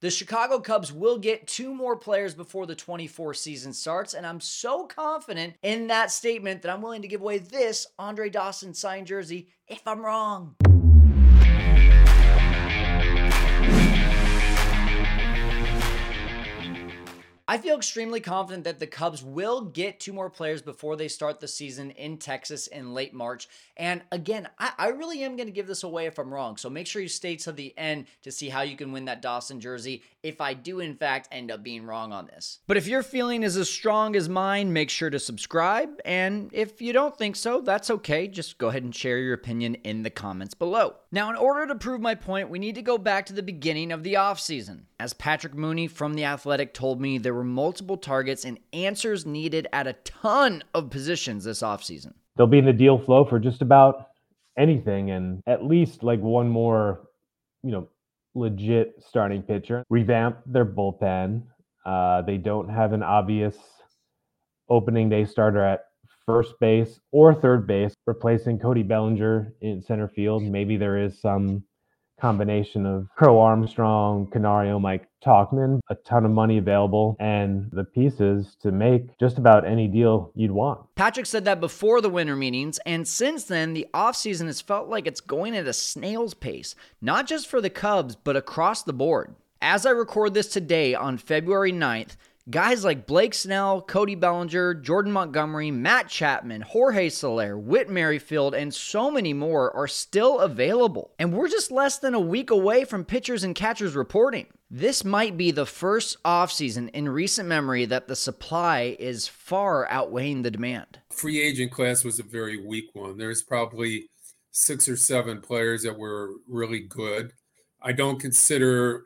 The Chicago Cubs will get two more players before the 24 season starts, and I'm so confident in that statement that I'm willing to give away this Andre Dawson signed jersey if I'm wrong. I feel extremely confident that the Cubs will get two more players before they start the season in Texas in late March. And again, I, I really am going to give this away if I'm wrong. So make sure you stay to the end to see how you can win that Dawson jersey if I do, in fact, end up being wrong on this. But if your feeling is as strong as mine, make sure to subscribe. And if you don't think so, that's okay. Just go ahead and share your opinion in the comments below. Now, in order to prove my point, we need to go back to the beginning of the offseason. As Patrick Mooney from The Athletic told me, there were multiple targets and answers needed at a ton of positions this offseason. They'll be in the deal flow for just about anything and at least like one more, you know, legit starting pitcher. Revamp their bullpen. Uh, they don't have an obvious opening day starter at first base or third base, replacing Cody Bellinger in center field. Maybe there is some combination of Crow Armstrong, Canario, Mike Tauchman, a ton of money available, and the pieces to make just about any deal you'd want. Patrick said that before the winter meetings, and since then, the offseason has felt like it's going at a snail's pace, not just for the Cubs, but across the board. As I record this today on February 9th, Guys like Blake Snell, Cody Bellinger, Jordan Montgomery, Matt Chapman, Jorge Soler, Whit Merrifield, and so many more are still available. And we're just less than a week away from pitchers and catchers reporting. This might be the first offseason in recent memory that the supply is far outweighing the demand. Free agent class was a very weak one. There's probably six or seven players that were really good. I don't consider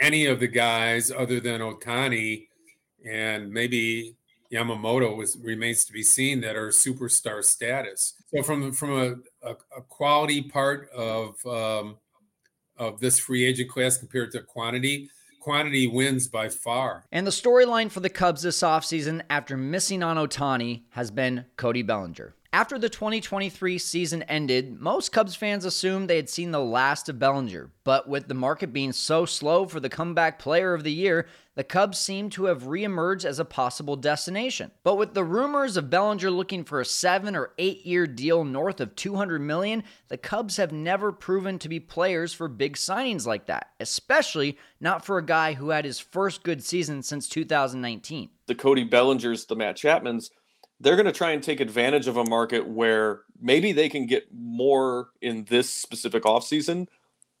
any of the guys other than Ohtani and maybe Yamamoto remains to be seen that are superstar status. So from from a, a, a quality part of um, of this free agent class compared to quantity, quantity wins by far. And the storyline for the Cubs this offseason after missing on Ohtani has been Cody Bellinger. After the 2023 season ended, most Cubs fans assumed they had seen the last of Bellinger. But with the market being so slow for the comeback player of the year, the Cubs seem to have reemerged as a possible destination. But with the rumors of Bellinger looking for a 7 or 8 year deal north of 200 million, the Cubs have never proven to be players for big signings like that, especially not for a guy who had his first good season since 2019. The Cody Bellingers, the Matt Chapmans, they're going to try and take advantage of a market where maybe they can get more in this specific offseason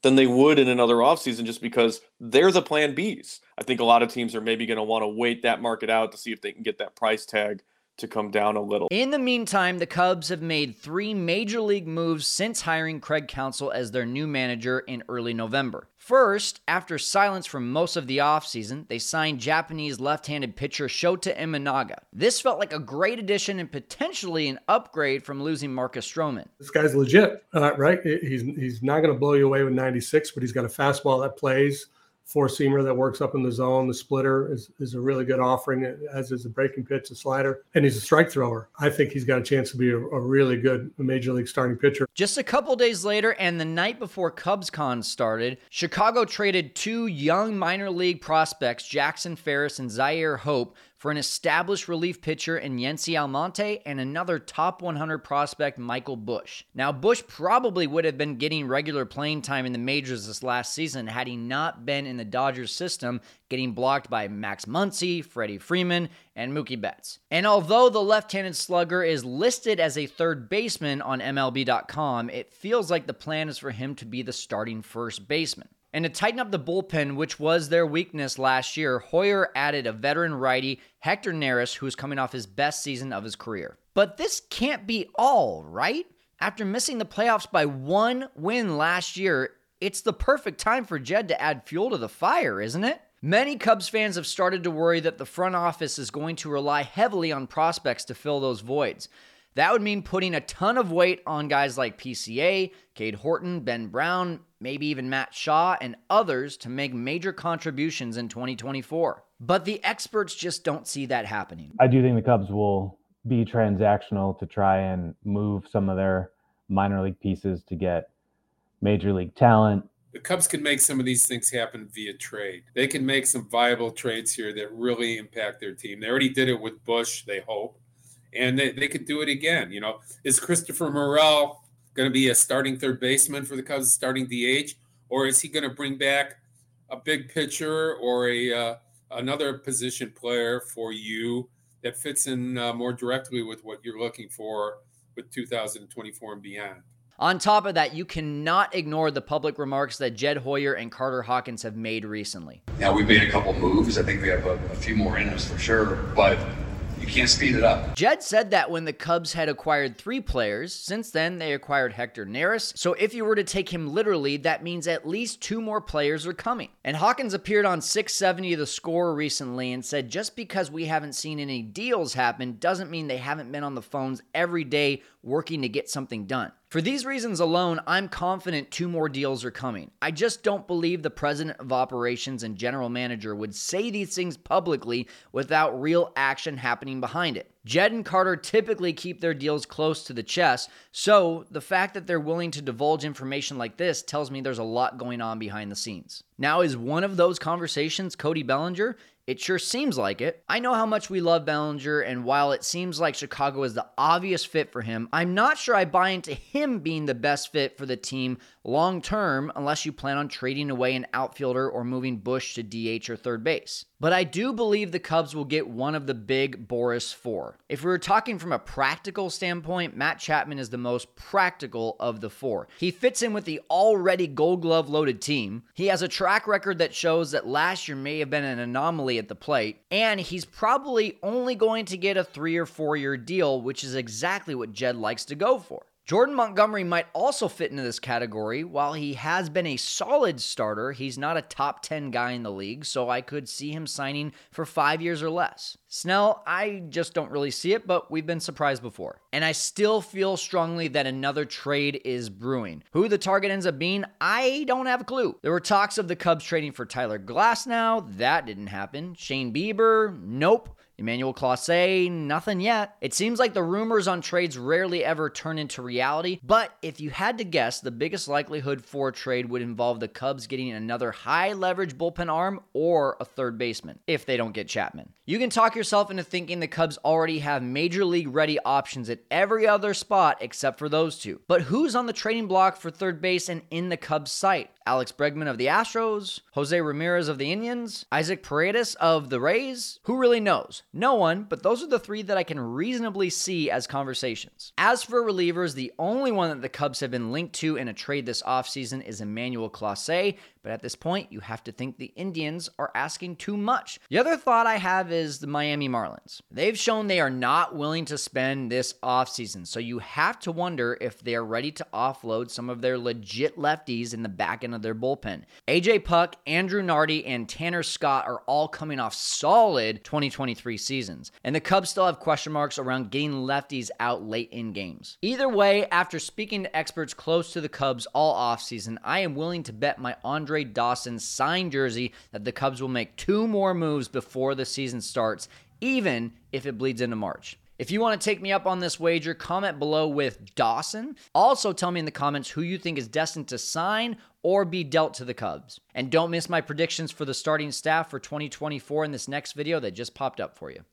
than they would in another offseason just because they're the plan Bs. I think a lot of teams are maybe going to want to wait that market out to see if they can get that price tag to come down a little. In the meantime, the Cubs have made three major league moves since hiring Craig Counsell as their new manager in early November. First, after silence for most of the offseason, they signed Japanese left handed pitcher Shota Imanaga. This felt like a great addition and potentially an upgrade from losing Marcus Stroman. This guy's legit, uh, right? He's, he's not going to blow you away with 96, but he's got a fastball that plays four seamer that works up in the zone. The splitter is, is a really good offering, as is the breaking pitch, the slider, and he's a strike thrower. I think he's got a chance to be a, a really good major league starting pitcher. Just a couple days later, and the night before CubsCon started, Chicago traded two young minor league prospects, Jackson Ferris and Zaire Hope, for an established relief pitcher in Yency Almonte and another top 100 prospect, Michael Busch. Now, Busch probably would have been getting regular playing time in the majors this last season had he not been in the Dodgers system, getting blocked by Max Muncy, Freddie Freeman, and Mookie Betts. And although the left handed slugger is listed as a third baseman on MLB.com, it feels like the plan is for him to be the starting first baseman. And to tighten up the bullpen, which was their weakness last year, Hoyer added a veteran righty, Hector Neris, who's coming off his best season of his career. But this can't be all, right? After missing the playoffs by one win last year, it's the perfect time for Jed to add fuel to the fire, isn't it? Many Cubs fans have started to worry that the front office is going to rely heavily on prospects to fill those voids. That would mean putting a ton of weight on guys like PCA, Cade Horton, Ben Brown, maybe even Matt Shaw, and others to make major contributions in 2024. But the experts just don't see that happening. I do think the Cubs will be transactional to try and move some of their minor league pieces to get major league talent the Cubs can make some of these things happen via trade. They can make some viable trades here that really impact their team. They already did it with Busch, they hope, and they, they could do it again. You know, is Christopher Morel going to be a starting third baseman for the Cubs, starting DH, or is he going to bring back a big pitcher or a uh, another position player for you that fits in uh, more directly with what you're looking for with 2024 and beyond? On top of that, you cannot ignore the public remarks that Jed Hoyer and Carter Hawkins have made recently. Now, we've made a couple moves. I think we have a, a few more in us for sure, but you can't speed it up. Jed said that when the Cubs had acquired three players. Since then, they acquired Hector Neris. So if you were to take him literally, that means at least two more players are coming. And Hawkins appeared on 670 The Score recently and said just because we haven't seen any deals happen doesn't mean they haven't been on the phones every day working to get something done. For these reasons alone, I'm confident two more deals are coming. I just don't believe the president of operations and general manager would say these things publicly without real action happening behind it. Jed and Carter typically keep their deals close to the chest, so the fact that they're willing to divulge information like this tells me there's a lot going on behind the scenes. Now, is one of those conversations Cody Bellinger? It sure seems like it. I know how much we love Bellinger, and while it seems like Chicago is the obvious fit for him, I'm not sure I buy into him being the best fit for the team long term unless you plan on trading away an outfielder or moving Busch to DH or third base. But I do believe the Cubs will get one of the big Boras four. If we were talking from a practical standpoint, Matt Chapman is the most practical of the four. He fits in with the already gold glove loaded team. He has a track record that shows that last year may have been an anomaly at the plate, and he's probably only going to get a three or four year deal, which is exactly what Jed likes to go for. Jordan Montgomery might also fit into this category. While he has been a solid starter, he's not a top 10 guy in the league, so I could see him signing for five years or less. Snell, I just don't really see it, but we've been surprised before. And I still feel strongly that another trade is brewing. Who the target ends up being, I don't have a clue. There were talks of the Cubs trading for Tyler Glasnow. That didn't happen. Shane Bieber, nope. Emmanuel Clase, nothing yet. It seems like the rumors on trades rarely ever turn into reality, but if you had to guess, the biggest likelihood for a trade would involve the Cubs getting another high leverage bullpen arm or a third baseman, if they don't get Chapman. You can talk yourself into thinking the Cubs already have major league ready options at every other spot except for those two. But who's on the trading block for third base and in the Cubs site? Alex Bregman of the Astros, Jose Ramirez of the Indians, Isaac Paredes of the Rays? Who really knows? No one, but those are the three that I can reasonably see as conversations. As for relievers, the only one that the Cubs have been linked to in a trade this offseason is Emmanuel Clase, but at this point, you have to think the Indians are asking too much. The other thought I have is the Miami Marlins. They've shown they are not willing to spend this offseason, so you have to wonder if they are ready to offload some of their legit lefties in the back end of their bullpen. AJ Puk, Andrew Nardi, and Tanner Scott are all coming off solid 2023 seasons, and the Cubs still have question marks around getting lefties out late in games. Either way, after speaking to experts close to the Cubs all offseason, I am willing to bet my Andre Andre Dawson signed jersey that the Cubs will make two more moves before the season starts, even if it bleeds into March. If you want to take me up on this wager, comment below with Dawson. Also, tell me in the comments who you think is destined to sign or be dealt to the Cubs. And don't miss my predictions for the starting staff for 2024 in this next video that just popped up for you.